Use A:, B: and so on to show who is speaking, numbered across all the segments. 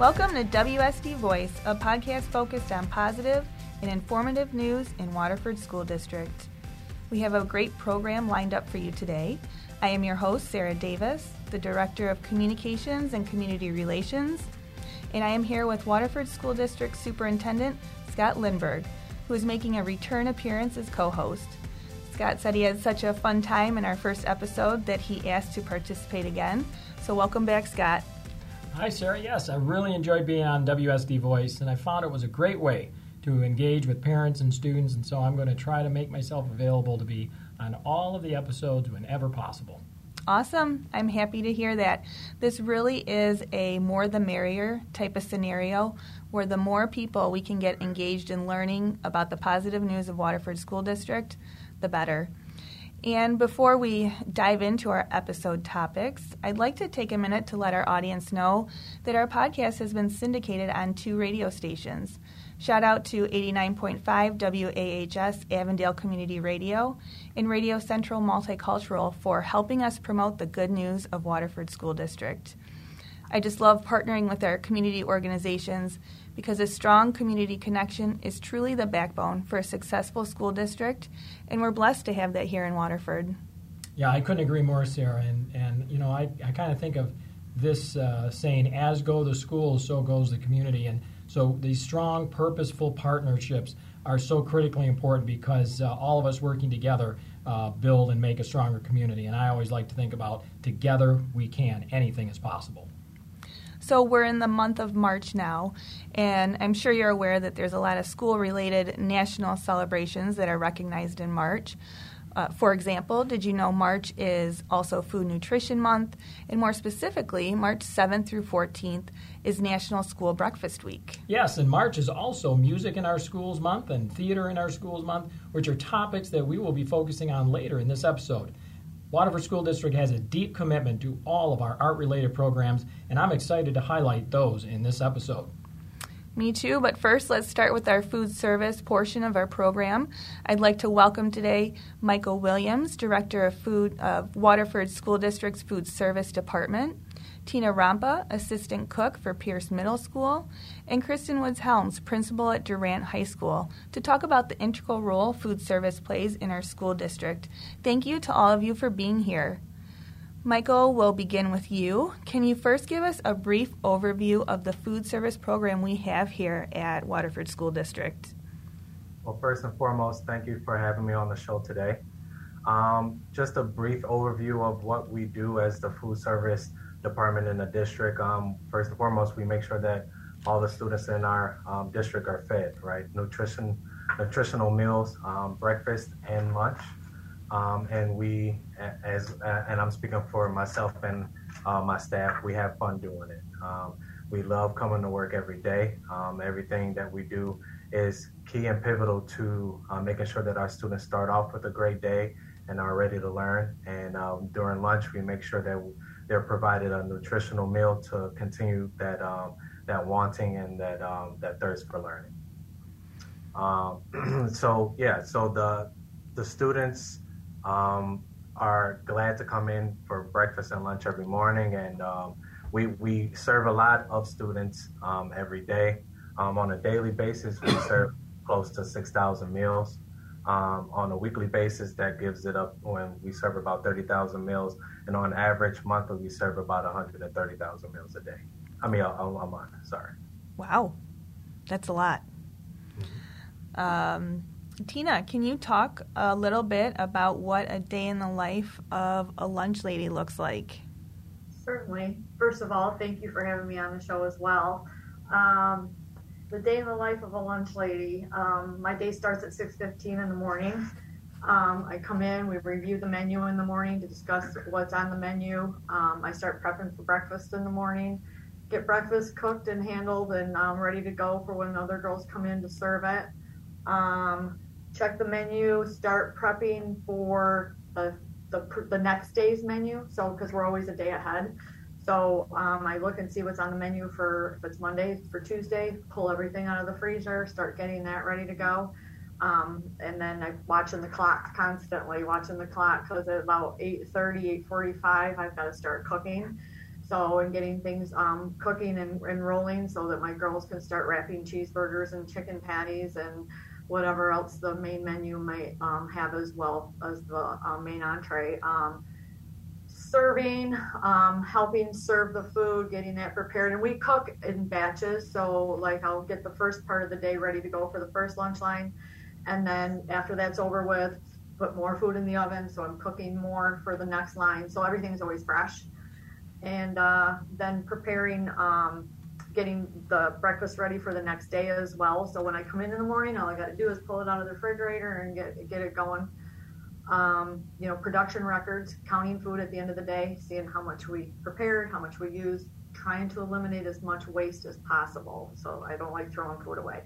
A: Welcome to WSD Voice, a podcast focused on positive and informative news in Waterford School District. We have a great program lined up for you today. I am your host, Sarah Davis, the Director of Communications and Community Relations, and I am here with Waterford School District Superintendent Scott Lindberg, who is making a return appearance as co host. Scott said he had such a fun time in our first episode that he asked to participate again. So, welcome back, Scott.
B: Hi, Sarah. Yes, I really enjoyed being on WSD Voice, and I found it was a great way to engage with parents and students, and so I'm going to try to make myself available to be on all of the episodes whenever possible.
A: Awesome. I'm happy to hear that. This really is a more the merrier type of scenario where the more people we can get engaged in learning about the positive news of Waterford School District, the better. And before we dive into our episode topics, I'd like to take a minute to let our audience know that our podcast has been syndicated on two radio stations. Shout out to 89.5 WAHS Avondale Community Radio and Radio Central Multicultural for helping us promote the good news of Waterford School District. I just love partnering with our community organizations because a strong community connection is truly the backbone for a successful school district, and we're blessed to have that here in Waterford.
B: Yeah, I couldn't agree more, Sarah. And, and you know, I, I kind of think of this uh, saying, as go the schools, so goes the community. And so these strong, purposeful partnerships are so critically important because uh, all of us working together uh, build and make a stronger community. And I always like to think about together we can, anything is possible.
A: So we're in the month of March now, and I'm sure you're aware that there's a lot of school related national celebrations that are recognized in March. Uh, for example, did you know March is also Food Nutrition Month? And more specifically, March 7th through 14th is National School Breakfast Week.
B: Yes, and March is also Music in Our Schools Month and Theater in Our Schools Month, which are topics that we will be focusing on later in this episode. Waterford School District has a deep commitment to all of our art related programs, and I'm excited to highlight those in this episode.
A: Me too, but first let's start with our food service portion of our program. I'd like to welcome today Michael Williams, Director of Food of Waterford School District's Food Service Department. Tina Rompa, assistant cook for Pierce Middle School, and Kristen Woods Helms, principal at Durant High School, to talk about the integral role food service plays in our school district. Thank you to all of you for being here. Michael, we'll begin with you. Can you first give us a brief overview of the food service program we have here at Waterford School District?
C: Well, first and foremost, thank you for having me on the show today. Um, just a brief overview of what we do as the food service department in the district. Um, first and foremost, we make sure that all the students in our um, district are fed, right? Nutrition, nutritional meals, um, breakfast and lunch. Um, and we, as and I'm speaking for myself and uh, my staff, we have fun doing it. Um, we love coming to work every day. Um, everything that we do is key and pivotal to uh, making sure that our students start off with a great day and are ready to learn. And during lunch, we make sure that they're provided a nutritional meal to continue that um, that wanting and that um, that thirst for learning. Um, so yeah, so the the students um, are glad to come in for breakfast and lunch every morning, and um, we we serve a lot of students um, every day. on a daily basis, we serve close to six thousand meals. Um, on a weekly basis, that gives it up when we serve about 30,000 meals. And on average, monthly, we serve about 130,000 meals a day. I mean, a, a, month, sorry.
A: Wow, that's a lot. Mm-hmm. Um, Tina, can you talk a little bit about what a day in the life of a lunch lady looks like?
D: Certainly. First of all, thank you for having me on the show as well. Um, the day in the life of a lunch lady. Um, my day starts at 6:15 in the morning. Um, I come in, we review the menu in the morning to discuss what's on the menu. Um, I start prepping for breakfast in the morning, get breakfast cooked and handled and um, ready to go for when other girls come in to serve it. Um, check the menu, start prepping for the, the, the next day's menu. So, because we're always a day ahead. So um, I look and see what's on the menu for if it's Monday for Tuesday, pull everything out of the freezer, start getting that ready to go. Um, and then I'm watching the clock constantly, watching the clock because at about 8.30, 8.45, I've got to start cooking. So, and getting things um, cooking and, and rolling so that my girls can start wrapping cheeseburgers and chicken patties and whatever else the main menu might um, have as well as the uh, main entree. Um, serving, um, helping serve the food, getting that prepared. And we cook in batches. So, like, I'll get the first part of the day ready to go for the first lunch line. And then after that's over with, put more food in the oven. So, I'm cooking more for the next line. So, everything's always fresh. And uh, then preparing, um, getting the breakfast ready for the next day as well. So, when I come in in the morning, all I got to do is pull it out of the refrigerator and get, get it going um, you know, production records, counting food at the end of the day, seeing how much we prepared, how much we used, trying to eliminate as much waste as possible. So I don't like throwing food away.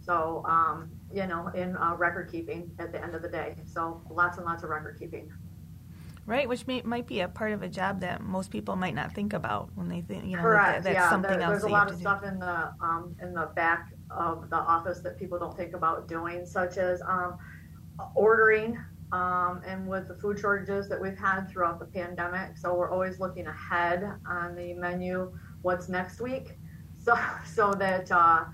D: So, um, you know, in uh, record keeping at the end of the day. So lots and lots of record keeping.
A: Right, which may, might be a part of a job that most people might not think about when they think, you know,
D: Correct.
A: That, that's
D: yeah,
A: something
D: there,
A: else.
D: There's a lot
A: of
D: stuff in the um, in the back of the office that people don't think about doing, such as um, ordering um, and with the food shortages that we've had throughout the pandemic. So we're always looking ahead on the menu, what's next week, so so that uh,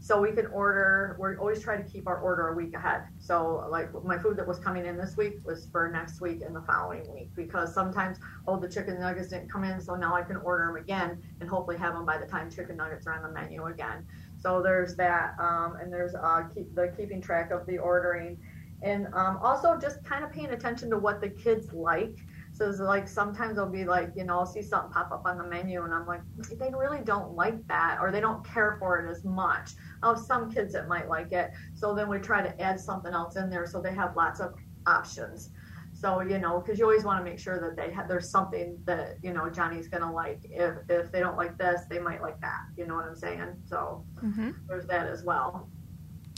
D: so we can order. We always try to keep our order a week ahead. So like my food that was coming in this week was for next week and the following week because sometimes oh the chicken nuggets didn't come in, so now I can order them again and hopefully have them by the time chicken nuggets are on the menu again. So there's that, um, and there's uh, keep the keeping track of the ordering and um, also just kind of paying attention to what the kids like. So it's like sometimes they'll be like, you know, I'll see something pop up on the menu and I'm like, they really don't like that or they don't care for it as much. I'll have some kids that might like it. So then we try to add something else in there so they have lots of options. So, you know, because you always want to make sure that they have, there's something that, you know, Johnny's going to like. If, if they don't like this, they might like that. You know what I'm saying? So mm-hmm. there's that as well.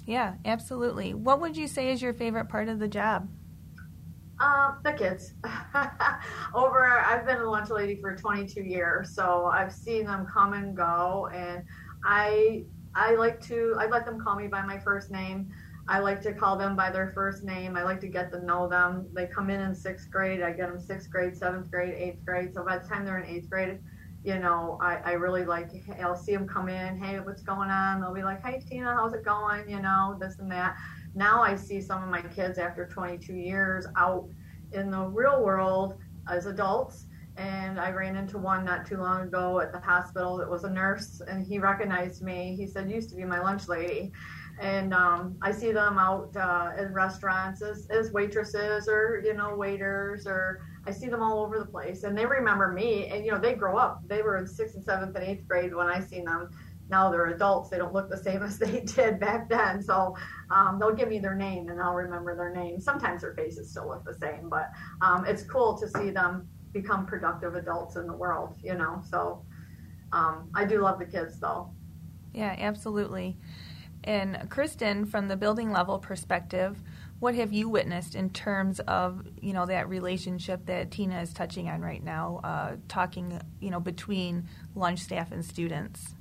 A: Yeah, absolutely. What would you say is your favorite part of the job?
D: Uh, the kids. Over, I've been a lunch lady for 22 years, so I've seen them come and go, and I I like to I let them call me by my first name. I like to call them by their first name. I like to get to know them. They come in in sixth grade. I get them sixth grade, seventh grade, eighth grade. So by the time they're in eighth grade, you know, I, I really like, I'll see them come in, hey, what's going on? They'll be like, hey, Tina, how's it going? You know, this and that. Now I see some of my kids after 22 years out in the real world as adults. And I ran into one not too long ago at the hospital that was a nurse, and he recognized me. He said, used to be my lunch lady and um, I see them out uh, in restaurants as, as waitresses or you know waiters or I see them all over the place and they remember me and you know they grow up. They were in sixth and seventh and eighth grade when I seen them. Now they're adults they don't look the same as they did back then so um, they'll give me their name and I'll remember their name. Sometimes their faces still look the same but um, it's cool to see them become productive adults in the world you know so um, I do love the kids though.
A: Yeah absolutely. And Kristen, from the building level perspective, what have you witnessed in terms of you know that relationship that Tina is touching on right now, uh, talking you know between lunch staff and students?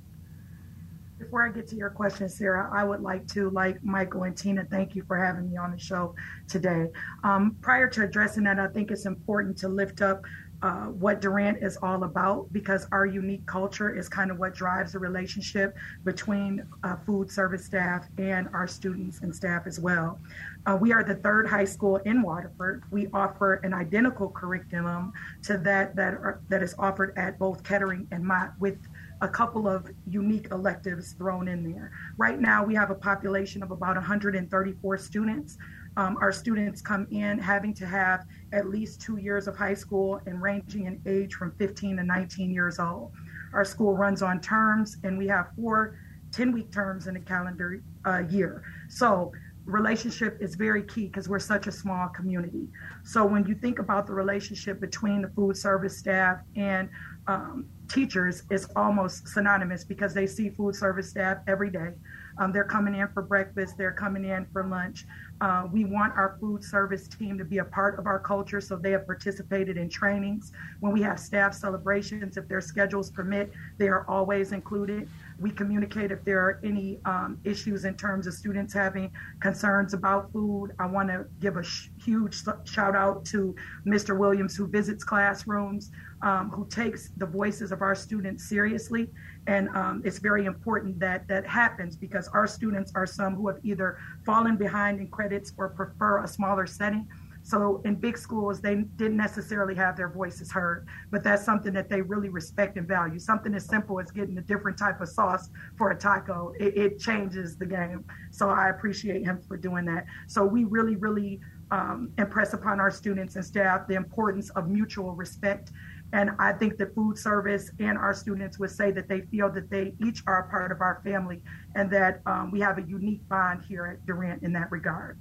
E: Before I get to your question, Sarah, I would like to, like Michael and Tina, thank you for having me on the show today. Um, prior to addressing that, I think it's important to lift up uh, what Durant is all about because our unique culture is kind of what drives the relationship between uh, food service staff and our students and staff as well. Uh, we are the third high school in Waterford. We offer an identical curriculum to that that are, that is offered at both Kettering and Mott with a couple of unique electives thrown in there. Right now, we have a population of about 134 students. Um, our students come in having to have at least two years of high school and ranging in age from 15 to 19 years old. Our school runs on terms, and we have four 10 week terms in a calendar uh, year. So, relationship is very key because we're such a small community. So, when you think about the relationship between the food service staff and um, teachers, it's almost synonymous because they see food service staff every day. Um, they're coming in for breakfast, they're coming in for lunch. Uh, we want our food service team to be a part of our culture, so they have participated in trainings. When we have staff celebrations, if their schedules permit, they are always included. We communicate if there are any um, issues in terms of students having concerns about food. I want to give a sh- huge shout out to Mr. Williams, who visits classrooms um, who takes the voices of our students seriously. And um, it's very important that that happens because our students are some who have either fallen behind in credits or prefer a smaller setting. So in big schools, they didn't necessarily have their voices heard, but that's something that they really respect and value. Something as simple as getting a different type of sauce for a taco, it, it changes the game. So I appreciate him for doing that. So we really, really um, impress upon our students and staff the importance of mutual respect. And I think that food service and our students would say that they feel that they each are a part of our family and that um, we have a unique bond here at Durant in that regard.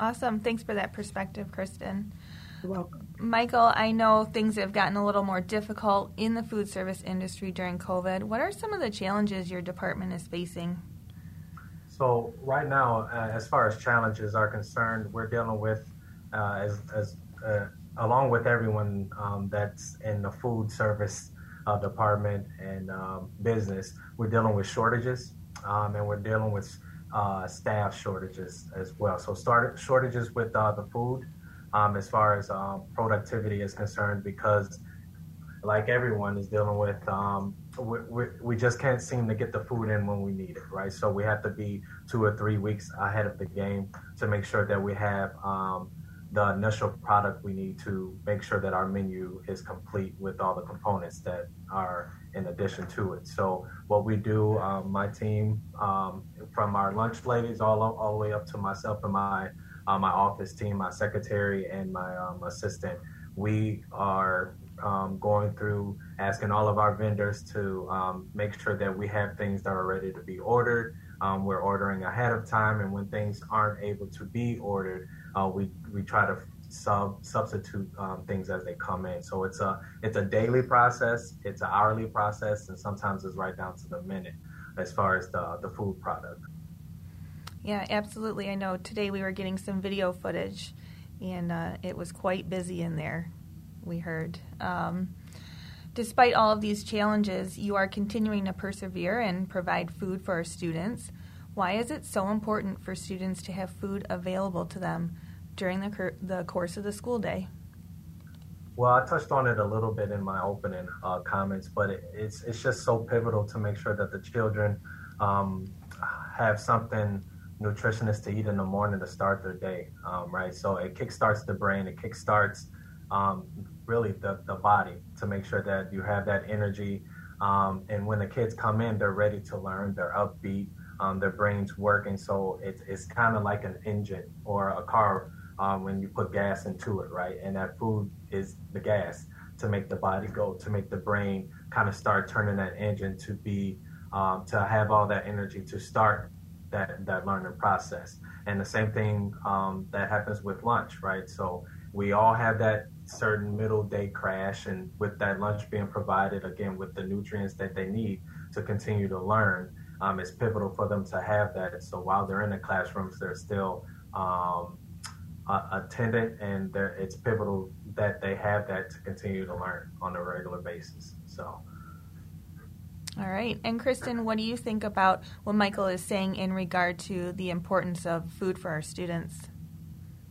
A: Awesome. Thanks for that perspective, Kristen.
E: You're welcome.
A: Michael, I know things have gotten a little more difficult in the food service industry during COVID. What are some of the challenges your department is facing?
C: So right now, uh, as far as challenges are concerned, we're dealing with, uh, as, as uh, along with everyone um, that's in the food service uh, department and um, business, we're dealing with shortages, um, and we're dealing with uh, staff shortages as well. So start shortages with uh, the food, um, as far as um, productivity is concerned, because like everyone is dealing with, um, we, we, we, just can't seem to get the food in when we need it, right? So we have to be two or three weeks ahead of the game to make sure that we have the initial product we need to make sure that our menu is complete with all the components that are in addition to it. So what we do, um, my team, um, from our lunch ladies all all the way up to myself and my uh, my office team, my secretary and my um, assistant, we are um, going through asking all of our vendors to um, make sure that we have things that are ready to be ordered. Um, we're ordering ahead of time, and when things aren't able to be ordered, uh, we we try to sub substitute um, things as they come in. So it's a it's a daily process, it's an hourly process, and sometimes it's right down to the minute as far as the the food product.
A: Yeah, absolutely. I know today we were getting some video footage, and uh, it was quite busy in there we heard. Um, despite all of these challenges, you are continuing to persevere and provide food for our students. Why is it so important for students to have food available to them during the, cur- the course of the school day?
C: Well, I touched on it a little bit in my opening uh, comments, but it, it's it's just so pivotal to make sure that the children um, have something nutritious to eat in the morning to start their day, um, right? So it kickstarts the brain, it kickstarts um, really the, the body to make sure that you have that energy. Um, and when the kids come in, they're ready to learn, they're upbeat, um, their brain's working. So it's, it's kind of like an engine or a car um, when you put gas into it, right? And that food is the gas to make the body go, to make the brain kind of start turning that engine to be, um, to have all that energy to start that, that learning process. And the same thing um, that happens with lunch, right? So we all have that certain middle day crash and with that lunch being provided again with the nutrients that they need to continue to learn um, it's pivotal for them to have that so while they're in the classrooms they're still um, Uh, attendant and it's pivotal that they have that to continue to learn on a regular basis so
A: all right. And Kristen, what do you think about what Michael is saying in regard to the importance of food for our students?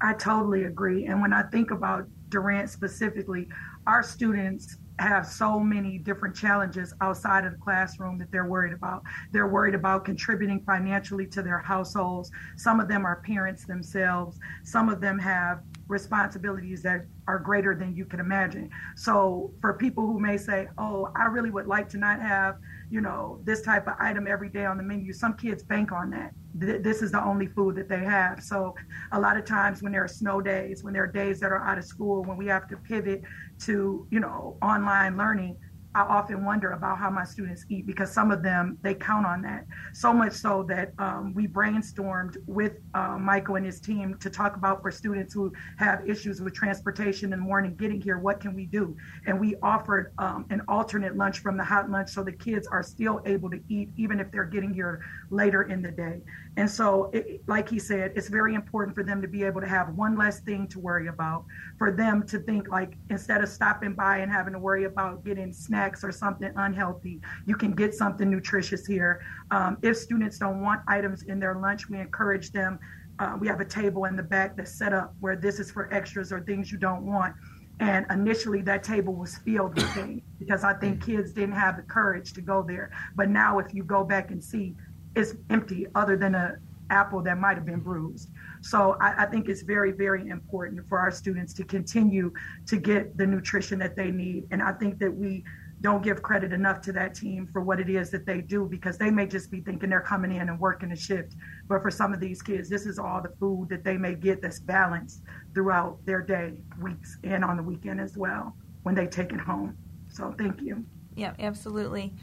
E: I totally agree. And when I think about Durant specifically, our students have so many different challenges outside of the classroom that they're worried about. They're worried about contributing financially to their households. Some of them are parents themselves. Some of them have responsibilities that are greater than you can imagine. So for people who may say, "Oh, I really would like to not have, you know, this type of item every day on the menu." Some kids bank on that. This is the only food that they have. So a lot of times when there are snow days, when there are days that are out of school, when we have to pivot to, you know, online learning, I often wonder about how my students eat because some of them they count on that so much so that um, we brainstormed with uh, Michael and his team to talk about for students who have issues with transportation in the morning getting here what can we do and we offered um, an alternate lunch from the hot lunch so the kids are still able to eat even if they're getting here later in the day and so it, like he said it's very important for them to be able to have one less thing to worry about for them to think like instead of stopping by and having to worry about getting snacks or something unhealthy. You can get something nutritious here. Um, if students don't want items in their lunch, we encourage them. Uh, we have a table in the back that's set up where this is for extras or things you don't want. And initially, that table was filled with things because I think kids didn't have the courage to go there. But now, if you go back and see, it's empty, other than a apple that might have been bruised. So I, I, think it's very, very important for our students to continue to get the nutrition that they need. And I think that we don't give credit enough to that team for what it is that they do because they may just be thinking they're coming in and working a shift. But for some of these kids, this is all the food that they may get that's balanced throughout their day, weeks, and on the weekend as well when they take it home. So thank you.
A: Yeah, absolutely.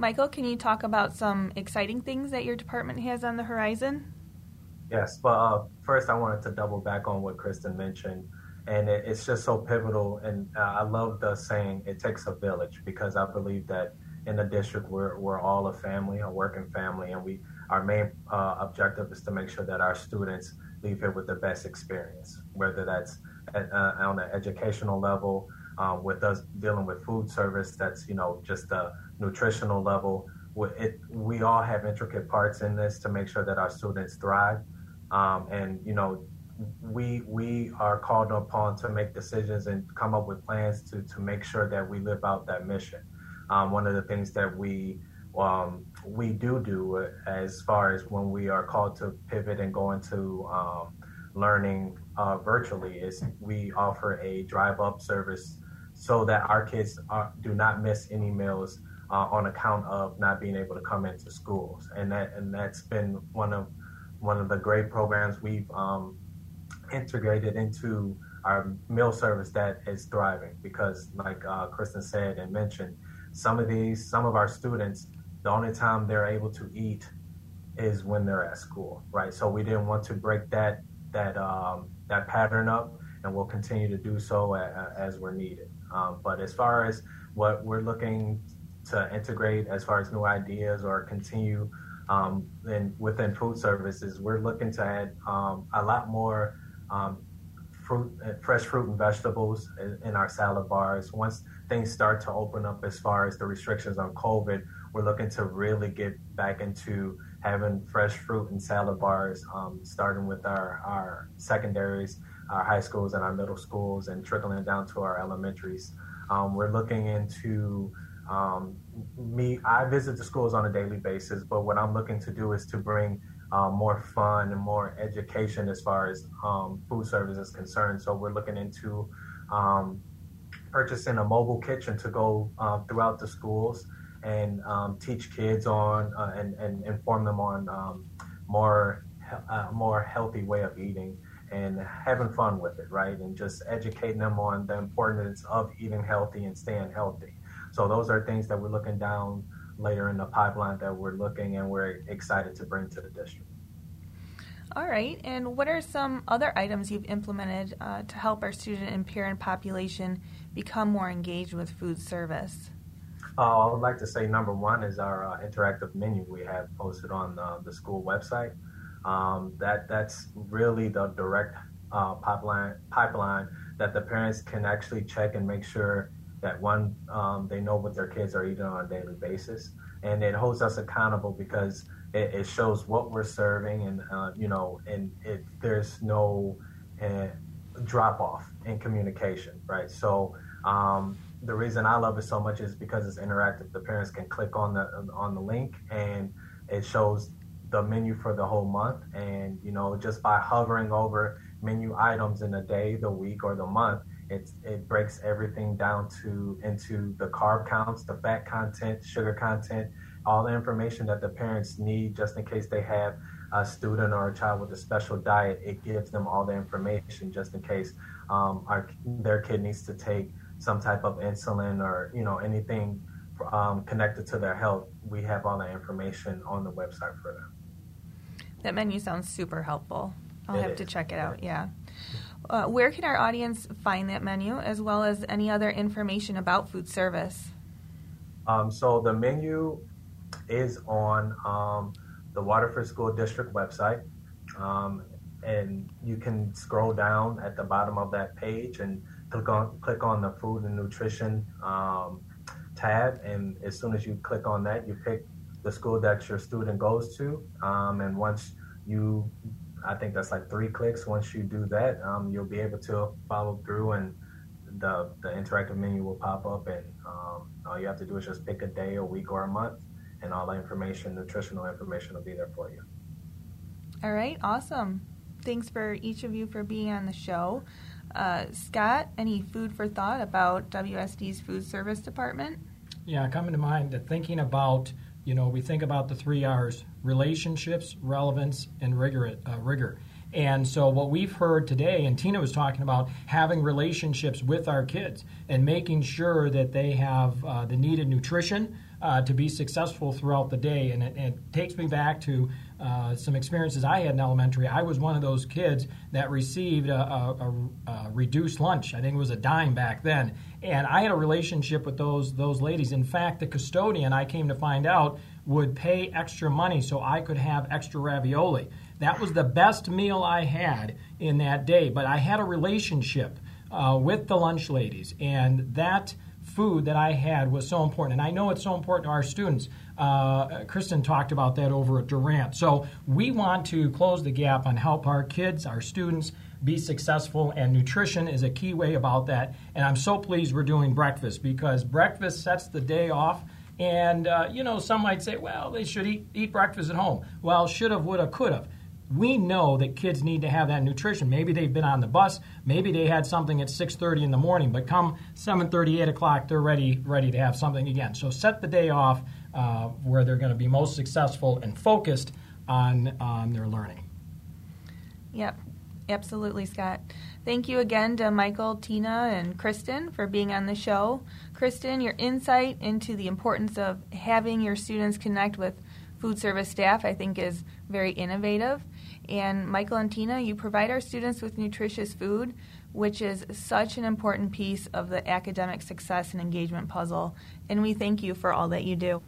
A: Michael, can you talk about some exciting things that your department has on the horizon?
C: Yes, but uh, first I wanted to double back on what Kristen mentioned and it, it's just so pivotal. And uh, I love the saying, "It takes a village," because I believe that in the district we're we're all a family, a working family, and we our main uh, objective is to make sure that our students leave here with the best experience, whether that's at, uh, on an educational level, um, with us dealing with food service, that's you know just a nutritional level. It, we all have intricate parts in this to make sure that our students thrive. Um, and you know we we are called upon to make decisions and come up with plans to to make sure that we live out that mission. Um, one of the things that we um, we do do as far as when we are called to pivot and go into um, learning uh, virtually is we offer a drive up service so that our kids are, do not miss any meals uh, on account of not being able to come into schools and that and that's been one of one of the great programs we've um, integrated into our meal service that is thriving because like uh, Kristen said and mentioned, some of these, some of our students, the only time they're able to eat is when they're at school, right? So we didn't want to break that that um, that pattern up, and we'll continue to do so a, a, as we're needed. Um, but as far as what we're looking to integrate, as far as new ideas or continue um, in, within food services, we're looking to add um, a lot more um, fruit, uh, fresh fruit and vegetables in, our salad bars. Once things start to open up as far as the restrictions on COVID, we're looking to really get back into having fresh fruit and salad bars, um, starting with our, our secondaries, our high schools, and our middle schools, and trickling down to our elementaries. Um, we're looking into um, me. I visit the schools on a daily basis, but what I'm looking to do is to bring um, more fun and more education as far as um, food service is concerned. So we're looking into um, purchasing a mobile kitchen to go uh, throughout the schools and um, teach kids on uh, and, and inform them on um, more uh, more healthy way of eating and having fun with it, right? And just educating them on the importance of eating healthy and staying healthy. So those are things that we're looking down later in the pipeline that we're looking and we're excited to bring to the district.
A: All right, and what are some other items you've implemented uh, to help our student and parent population become more engaged with food service?
C: Uh, I would like to say number one is our uh, interactive menu we have posted on the school website. Um, that that's really the direct uh, pipeline pipeline that the parents can actually check and make sure that one um, they know what their kids are eating on a daily basis. And it holds us accountable because it, it shows what we're serving and uh, you know and it, there's no uh, drop off in communication right? So um, the reason i love it so much is because it's interactive. The parents can click on the on the link and it shows the menu for the whole month. And you know just by hovering over menu items in the day the week or the month it, it breaks everything down to into the carb counts, the fat content, sugar content, all the information that the parents need just in case they have a student or a child with a special diet. It gives them all the information just in case um, our, their kid needs to take some type of insulin or you know anything um, connected to their health. We have all the information on the website for them.
A: That menu sounds super helpful. I'll have to check it out. Yeah. Uh, where can our audience find that menu as well as any other information about food service?
C: Um, so the menu is on um, the Waterford School District website. Um, and you can scroll down at the bottom of that page and click on click on the food and nutrition um, tab. And as soon as you click on that, you pick the school that your student goes to. Um, and once you I think that's like three clicks. Once you do that, um, you'll be able to follow through and the the interactive menu will pop up, and um, all you have to do is just pick a day, a week, or a month, and all the information, nutritional information, will be there for you.
A: All right, awesome. Thanks for each of you for being on the show. Uh, Scott, any food for thought about WSD's food service department?
B: Yeah, coming to mind that thinking about, you know, we think about the three R's relationships, relevance, and rigor. Uh, rigor. And so, what we've heard today, and Tina was talking about having relationships with our kids and making sure that they have uh, the needed nutrition uh, to be successful throughout the day. And it, it takes me back to uh, some experiences I had in elementary. I was one of those kids that received a, a, a, reduced lunch. I think it was a dime back then. And I had a relationship with those those ladies. In fact, the custodian, I came to find out, would pay extra money so I could have extra ravioli. That was the best meal I had in that day. But I had a relationship uh, with the lunch ladies, and that food that I had was so important. And I know it's so important to our students. Uh, Kristen talked about that over at Durant. So we want to close the gap on help our kids, our students, be successful, and nutrition is a key way about that. And I'm so pleased we're doing breakfast because breakfast sets the day off. And, uh, you know, some might say, well, they should eat, eat breakfast at home. Well, should have, would have, could have we know that kids need to have that nutrition. Maybe they've been on the bus, maybe they had something at 6:30 in the morning, but come 7:30, 8 o'clock, they're ready ready to have something again. So set the day off uh, where they're going to be most successful and focused on on their learning.
A: Yep, absolutely, Scott. Thank you again to Michael, Tina, and Kristen for being on the show. Kristen, your insight into the importance of having your students connect with food service staff, I think, is very innovative. And Michael and Tina, you provide our students with nutritious food, which is such an important piece of the academic success and engagement puzzle. And we thank you for all that you do.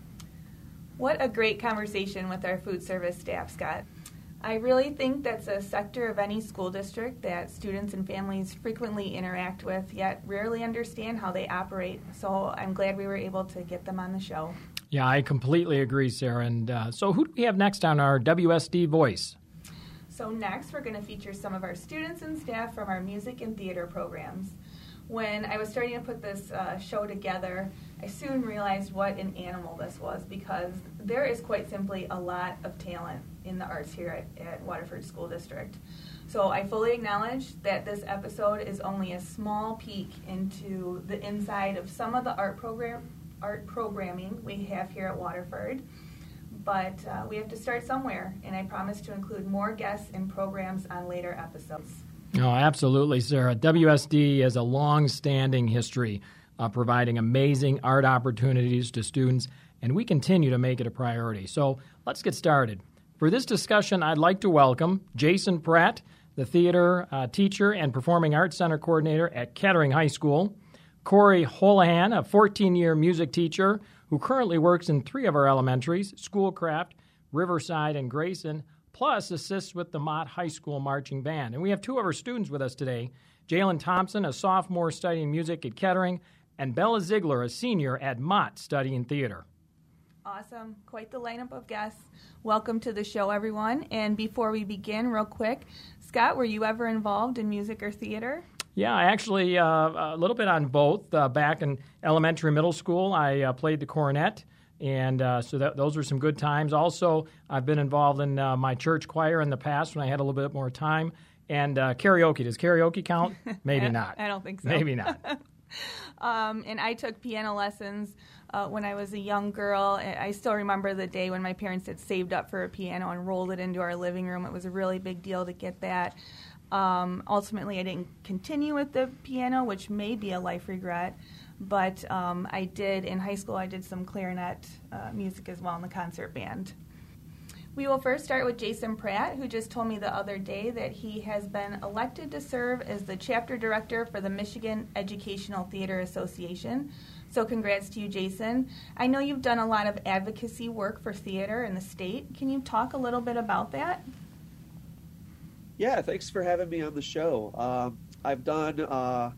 A: What a great conversation with our food service staff, Scott. I really think that's a sector of any school district that students and families frequently interact with, yet rarely understand how they operate. So I'm glad we were able to get them on the show.
B: Yeah, I completely agree, Sarah. And uh, so, who do we have next on our WSD Voice?
A: So, next, we're going to feature some of our students and staff from our music and theater programs. When I was starting to put this uh, show together, I soon realized what an animal this was because there is quite simply a lot of talent in the arts here at, at Waterford School District. So I fully acknowledge that this episode is only a small peek into the inside of some of the art program art programming we have here at Waterford but uh, we have to start somewhere, and I promise to include more guests and programs on later episodes.
B: Oh, absolutely, Sarah. WSD has a long standing history of providing amazing art opportunities to students, and we continue to make it a priority. So let's get started. For this discussion, I'd like to welcome Jason Pratt, the theater uh, teacher and performing arts center coordinator at Kettering High School, Cory Wholehan, a 14 year music teacher who currently works in three of our elementaries Schoolcraft, Riverside, and Grayson, plus assists with the Mott High School Marching Band. And we have two of our students with us today Jaylin Thompson, a sophomore studying music at Kettering, and Bella Ziegler, a senior at Mott studying theater.
A: Awesome. Quite the lineup of guests. Welcome to the show, everyone. And before we begin, real quick, Scott, were you ever involved in music or theater?
B: Yeah, actually uh, a little bit on both. Uh, back in elementary, middle school, I uh, played the cornet, and uh, so that, those were some good times. Also, I've been involved in uh, my church choir in the past when I had a little bit more time. And uh, karaoke. Does karaoke count? Maybe
A: I,
B: not.
A: I don't think so.
B: Maybe not.
A: um, and I took piano lessons when I was a young girl. I still remember the day when my parents had saved up for a piano and rolled it into our living room. It was a really big deal to get that. Um, ultimately, I didn't continue with the piano, which may be a life regret. But um, I did in high school. I did some clarinet uh, music as well in the concert band. We will first start with Jason Pratt, who just told me the other day that he has been elected to serve as the chapter director for the Michigan Educational Theater Association. So, congrats to you, Jason. I know you've done a lot of advocacy work for theater in the state. Can you talk a little bit about that?
F: Yeah, thanks for having me on the show. Um, I've done uh,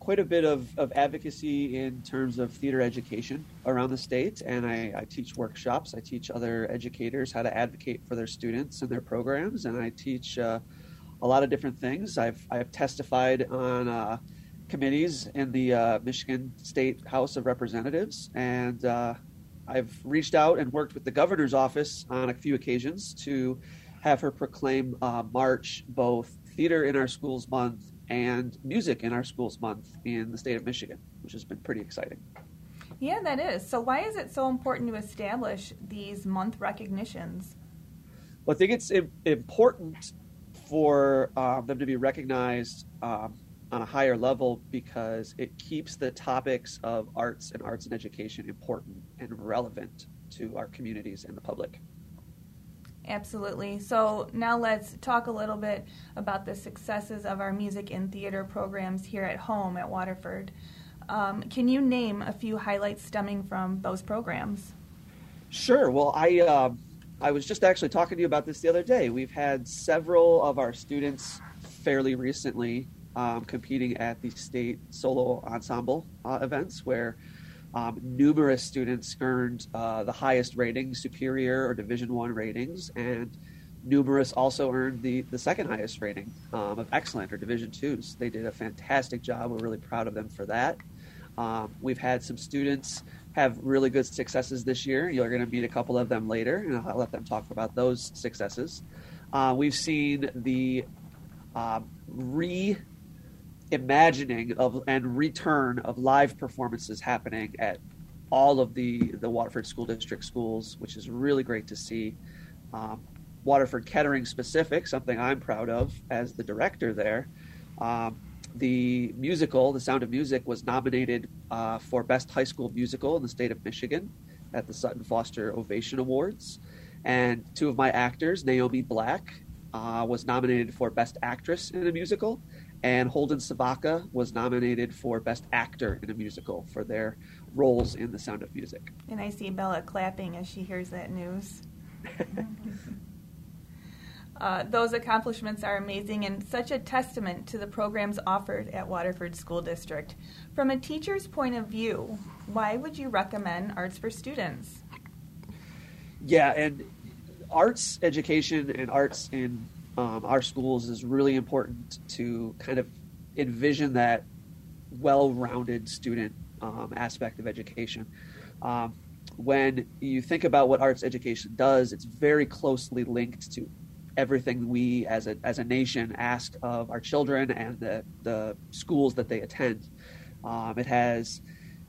F: quite a bit of, of advocacy in terms of theater education around the state, and I, I, teach workshops. I teach other educators how to advocate for their students and their programs, and I teach uh, a lot of different things. I've, I've testified on uh, committees in the uh, Michigan State House of Representatives, and uh, I've reached out and worked with the governor's office on a few occasions to have her proclaim uh, March both Theater in Our Schools Month and Music in Our Schools Month in the state of Michigan, which has been pretty exciting.
A: Yeah, that is. So, why is it so important to establish these month recognitions?
F: Well, I think it's important for um, them to be recognized um, on a higher level because it keeps the topics of arts and arts and education important and relevant to our communities and the public.
A: Absolutely. So now let's talk a little bit about the successes of our music and theater programs here at home at Waterford. Um, can you name a few highlights stemming from those programs?
F: Sure. Well, I uh, I was just actually talking to you about this the other day. We've had several of our students fairly recently um, competing at the state solo ensemble uh, events where um, numerous students earned uh, the highest ratings, superior or Division One ratings, and numerous also earned the, the second highest rating um, of excellent or Division Twos. They did a fantastic job. We're really proud of them for that. Um, we've had some students have really good successes this year. You're going to meet a couple of them later, and I'll let them talk about those successes. Uh, we've seen the uh, reimagining of and return of live performances happening at all of the the Waterford School District schools, which is really great to see. Um, Waterford Kettering specific, something I'm proud of as the director there. Um, the musical, The Sound of Music, was nominated uh, for Best High School Musical in the state of Michigan at the Sutton Foster Ovation Awards. And two of my actors, Naomi Black, uh, was nominated for Best Actress in a Musical, and Holden Savaka was nominated for Best Actor in a Musical for their roles in The Sound of Music.
A: And I see Bella clapping as she hears that news. Uh, those accomplishments are amazing and such a testament to the programs offered at Waterford School District. From a teacher's point of view, why would you recommend Arts for Students?
F: Yeah, and arts education and arts in um, our schools is really important to kind of envision that well rounded student um, aspect of education. Um, when you think about what arts education does, it's very closely linked to everything we as a as a nation ask of our children and the the schools that they attend. Um, it has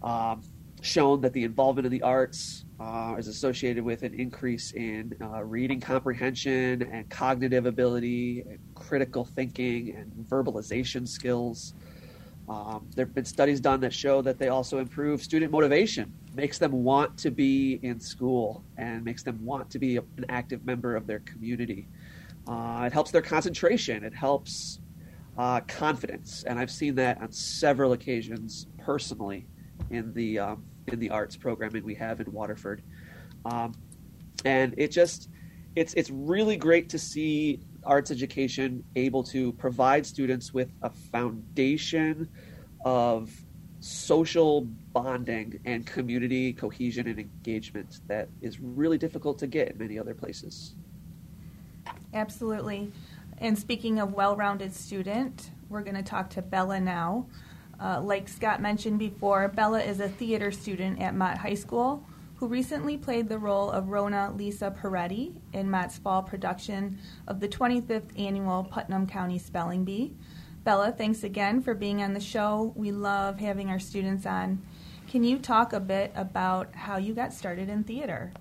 F: um, shown that the involvement of the arts uh, is associated with an increase in uh, reading comprehension and cognitive ability, and critical thinking, and verbalization skills. Um, there have been studies done that show that they also improve student motivation, makes them want to be in school, and makes them want to be an active member of their community. Uh, it helps their concentration. It helps uh, confidence, and I've seen that on several occasions personally in the um, in the arts programming we have in Waterford. Um, and it just it's it's really great to see arts education able to provide students with a foundation of social bonding and community cohesion and engagement that is really difficult to get in many other places.
A: Absolutely. And speaking of well rounded student, we're going to talk to Bella now. Uh, like Scott mentioned before, Bella is a theater student at Mott High School who recently played the role of Rona Lisa Peretti in Mott's fall production of the 25th annual Putnam County Spelling Bee. Bella, thanks again for being on the show. We love having our students on. Can you talk a bit about how you got started in theater?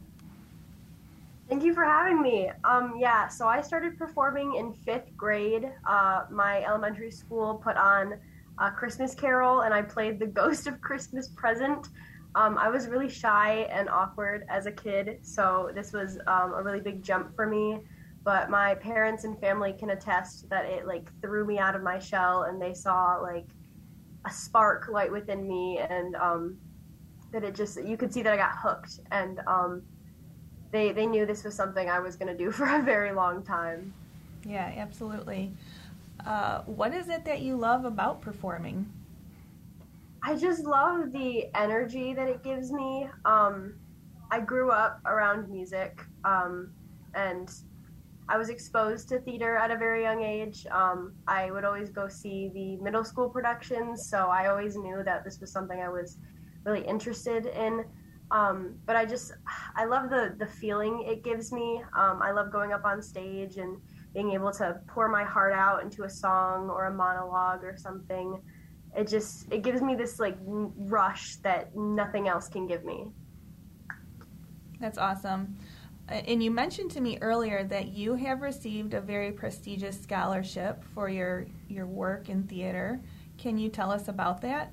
G: Thank you for having me. Um, yeah, so I started performing in fifth grade. Uh, my elementary school put on a Christmas Carol, and I played the Ghost of Christmas Present. Um, I was really shy and awkward as a kid, so this was um, a really big jump for me. But my parents and family can attest that it like threw me out of my shell, and they saw like a spark light within me, and um, that it just you could see that I got hooked, and um, they they knew this was something I was going to do for a very long time.
A: Yeah, absolutely. Uh, what is it that you love about performing?
G: I just love the energy that it gives me. Um, I grew up around music, um, and I was exposed to theater at a very young age. Um, I would always go see the middle school productions, so I always knew that this was something I was really interested in. Um, but I just, I love the the feeling it gives me. Um, I love going up on stage and being able to pour my heart out into a song or a monologue or something. It just, it gives me this like rush that nothing else can give me.
A: That's awesome. And you mentioned to me earlier that you have received a very prestigious scholarship for your, your work in theater. Can you tell us about that?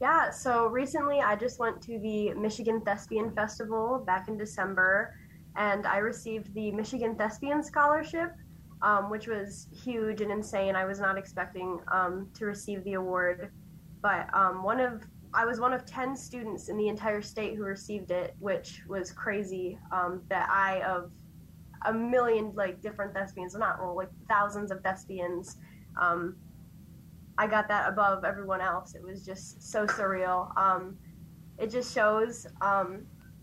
G: Yeah, so recently I just went to the Michigan Thespian Festival back in December, and I received the Michigan Thespian Scholarship, um, which was huge and insane. I was not expecting um, to receive the award, but um, one of I was one of 10 students in the entire state who received it, which was crazy. Um, that I, of a million like different thespians, not well, like thousands of thespians, um, I got that above everyone else. It was just so surreal. Um, it just shows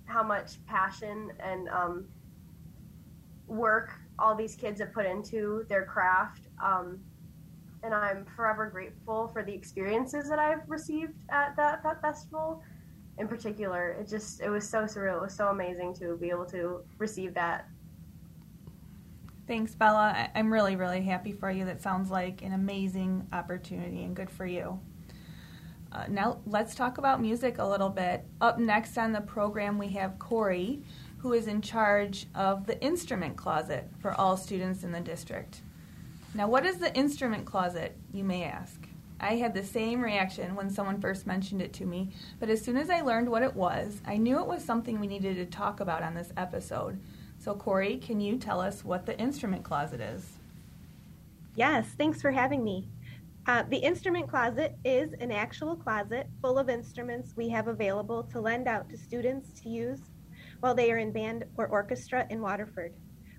G: how much passion and um, work all these kids have put into their craft. Um, and I'm forever grateful for the experiences that I've received at that, that festival. In particular, it just it was so surreal. It was so amazing to be able to receive that.
A: Thanks, Bella. I'm really, really happy for you. That sounds like an amazing opportunity and good for you. Uh, now, let's talk about music a little bit. Up next on the program, we have Cory, who is in charge of the instrument closet for all students in the district. Now, what is the instrument closet, you may ask? I had the same reaction when someone first mentioned it to me, but as soon as I learned what it was, I knew it was something we needed to talk about on this episode. So, Cory, can you tell us what the instrument closet is?
H: Yes, thanks for having me. Uh, the instrument closet is an actual closet full of instruments we have available to lend out to students to use while they are in band or orchestra in Waterford.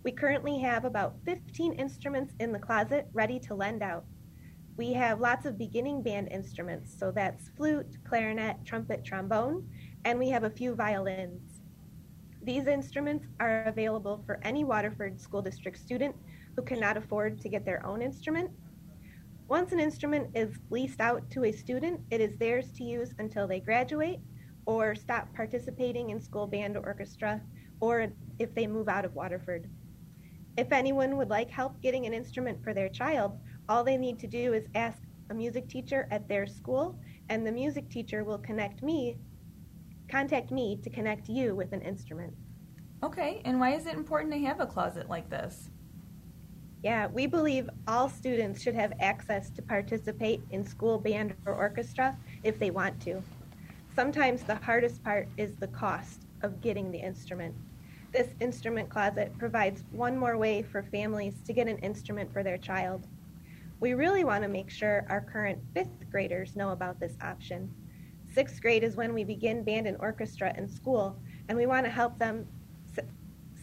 H: We currently have about 15 instruments in the closet ready to lend out. We have lots of beginning band instruments, so that's flute, clarinet, trumpet, trombone, and we have a few violins. These instruments are available for any Waterford School District student who cannot afford to get their own instrument. Once an instrument is leased out to a student, it is theirs to use until they graduate or stop participating in school band or orchestra, or if they move out of Waterford. If anyone would like help getting an instrument for their child, all they need to do is ask a music teacher at their school, and the music teacher will connect me, contact me to connect you with an instrument.
A: Okay, and why is it important to have a closet like this?
H: Yeah, we believe all students should have access to participate in school band or orchestra if they want to. Sometimes the hardest part is the cost of getting the instrument. This instrument closet provides one more way for families to get an instrument for their child. We really want to make sure our current fifth graders know about this option. Sixth grade is when we begin band and orchestra in school, and we want to help them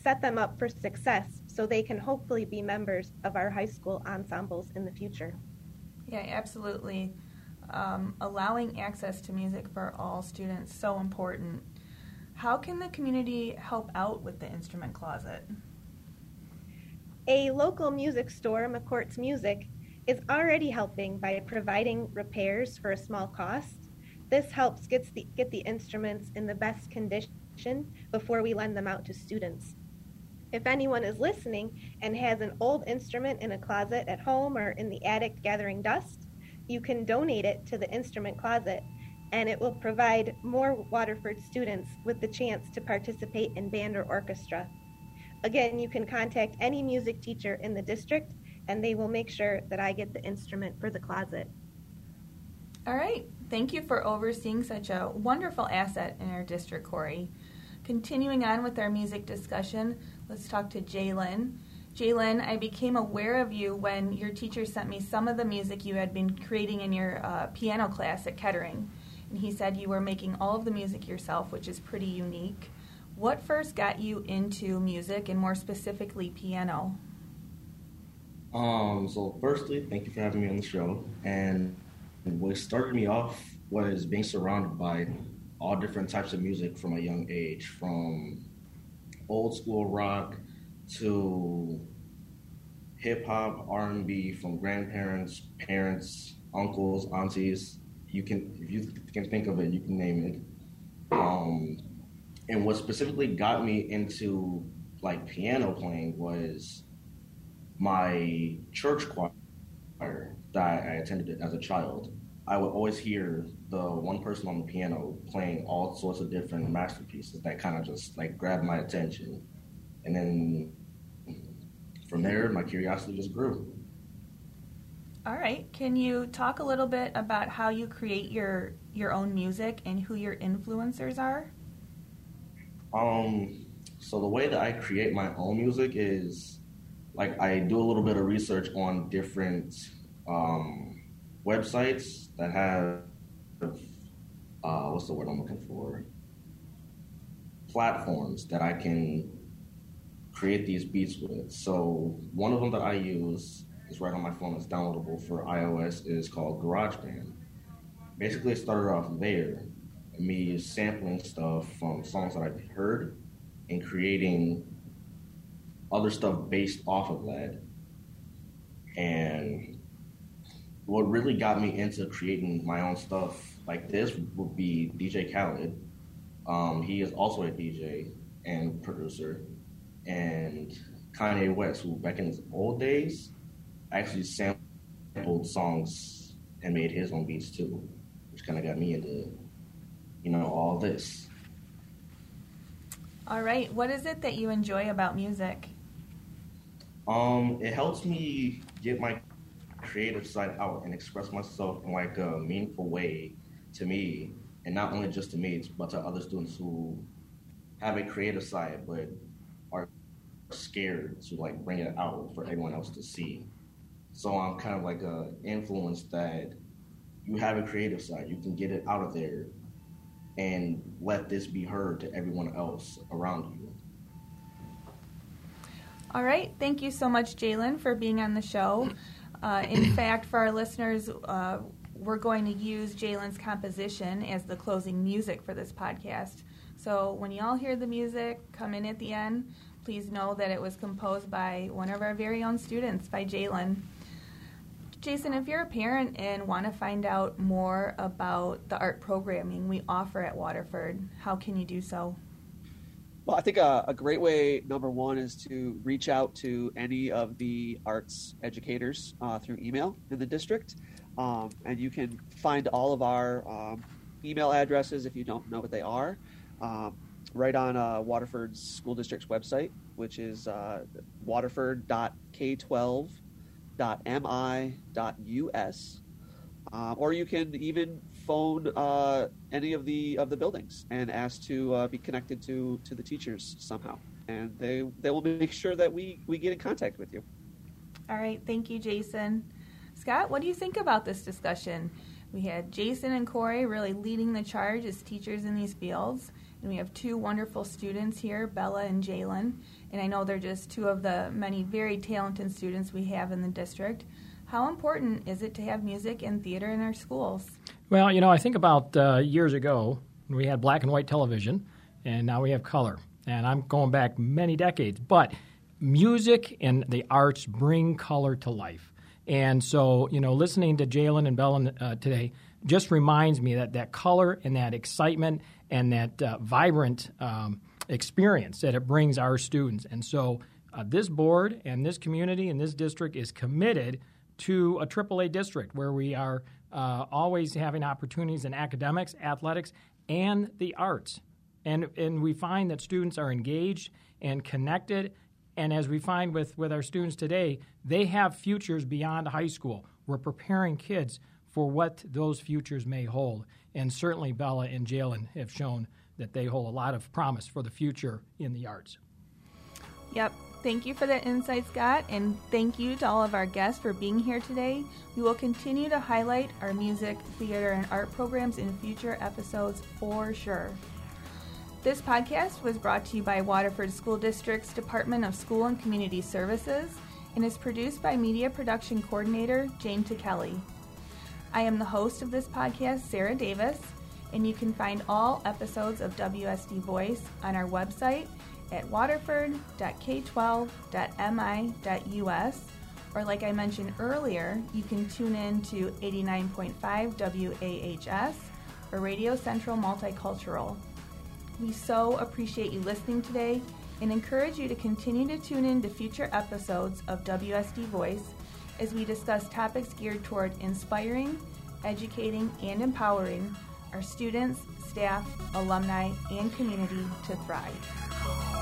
H: set them up for success so they can hopefully be members of our high school ensembles in the future.
A: Yeah, absolutely. Um, allowing access to music for all students so important. How can the community help out with the instrument closet?
H: A local music store, McCourt's Music, is already helping by providing repairs for a small cost. This helps get the, get the instruments in the best condition before we lend them out to students. If anyone is listening and has an old instrument in a closet at home or in the attic gathering dust, you can donate it to the instrument closet and it will provide more Waterford students with the chance to participate in band or orchestra. Again, you can contact any music teacher in the district, and they will make sure that I get the instrument for the closet.
A: All right. Thank you for overseeing such a wonderful asset in our district, Cory. Continuing on with our music discussion, let's talk to Jaylin. Jaylin, I became aware of you when your teacher sent me some of the music you had been creating in your uh, piano class at Kettering and he said you were making all of the music yourself, which is pretty unique. What first got you into music and more specifically piano?
I: Um, so firstly, thank you for having me on the show. And what started me off was being surrounded by all different types of music from a young age, from old school rock to hip hop, R and B from grandparents, parents, uncles, aunties. You can, if you can think of it, you can name it. Um, and what specifically got me into like piano playing was my church choir that I attended as a child. I would always hear the one person on the piano playing all sorts of different masterpieces that kind of just like grabbed my attention. And then from there, my curiosity just grew.
A: All right. Can you talk a little bit about how you create your your own music and who your influencers are?
I: Um, so the way that I create my own music is like I do a little bit of research on different um, websites that have uh, what's the word I'm looking for? Platforms that I can create these beats with. So one of them that I use is right on my phone. It's downloadable for iOS. is called GarageBand. Basically, it started off there, me sampling stuff from songs that I've heard and creating other stuff based off of that. And what really got me into creating my own stuff like this would be DJ Khaled. Um, he is also a DJ and producer, and Kanye West, who back in his old days actually sampled songs and made his own beats too, which kind of got me into, you know, all this.
A: All right. What is it that you enjoy about music?
I: Um, it helps me get my creative side out and express myself in like a meaningful way to me, and not only just to me, but to other students who have a creative side but are scared to like bring it out for everyone else to see. So I'm kind of like a influence that you have a creative side, you can get it out of there and let this be heard to everyone else around you.
A: All right. Thank you so much, Jaylin, for being on the show. Uh, in fact, for our listeners, uh, we're going to use Jaylin's composition as the closing music for this podcast. So when y'all hear the music come in at the end, please know that it was composed by one of our very own students, by Jaylin. Jason, if you're a parent and want to find out more about the art programming we offer at Waterford, how can you do so?
F: Well, I think a, a, great way, number one, is to reach out to any of the arts educators uh, through email in the district. Um, and you can find all of our um, email addresses if you don't know what they are um, right on uh, school district's website, which is uh, waterford.k12 mi.us, uh, or you can even phone uh, any of the of the buildings and ask to uh, be connected to to the teachers somehow, and they they will make sure that we we get in contact with you.
A: All right, thank you, Jason. Scott, what do you think about this discussion? We had Jason and Cory really leading the charge as teachers in these fields, and we have two wonderful students here, Bella and Jaylin and I know they're just two of the many very talented students we have in the district. How important is it to have music and theater in our schools?
B: Well, you know, I think about uh, years ago we had black and white television, and now we have color. And I'm going back many decades, but music and the arts bring color to life. And so, you know, listening to Jaylin and Bella uh, today just reminds me that that color and that excitement and that uh, vibrant um, experience that it brings our students. And so uh, this board and this community and this district is committed to a AAA district where we are uh, always having opportunities in academics, athletics, and the arts. And, and we find that students are engaged and connected. And as we find with, with our students today, they have futures beyond high school. We're preparing kids for what those futures may hold. And certainly Bella and Jaylin have shown that they hold a lot of promise for the future in the arts.
A: Yep. Thank you for that insight, Scott, and thank you to all of our guests for being here today. We will continue to highlight our music, theater, and art programs in future episodes for sure. This podcast was brought to you by Waterford School District's Department of School and Community Services and is produced by Media Production Coordinator Jane Tekiele. I am the host of this podcast, Sarah Davis, and you can find all episodes of WSD Voice on our website at waterford.k12.mi.us or like I mentioned earlier, you can tune in to 89.5 WAHS or Radio Central Multicultural. We so appreciate you listening today and encourage you to continue to tune in to future episodes of WSD Voice as we discuss topics geared toward inspiring, educating, and empowering our students, staff, alumni, and community to thrive.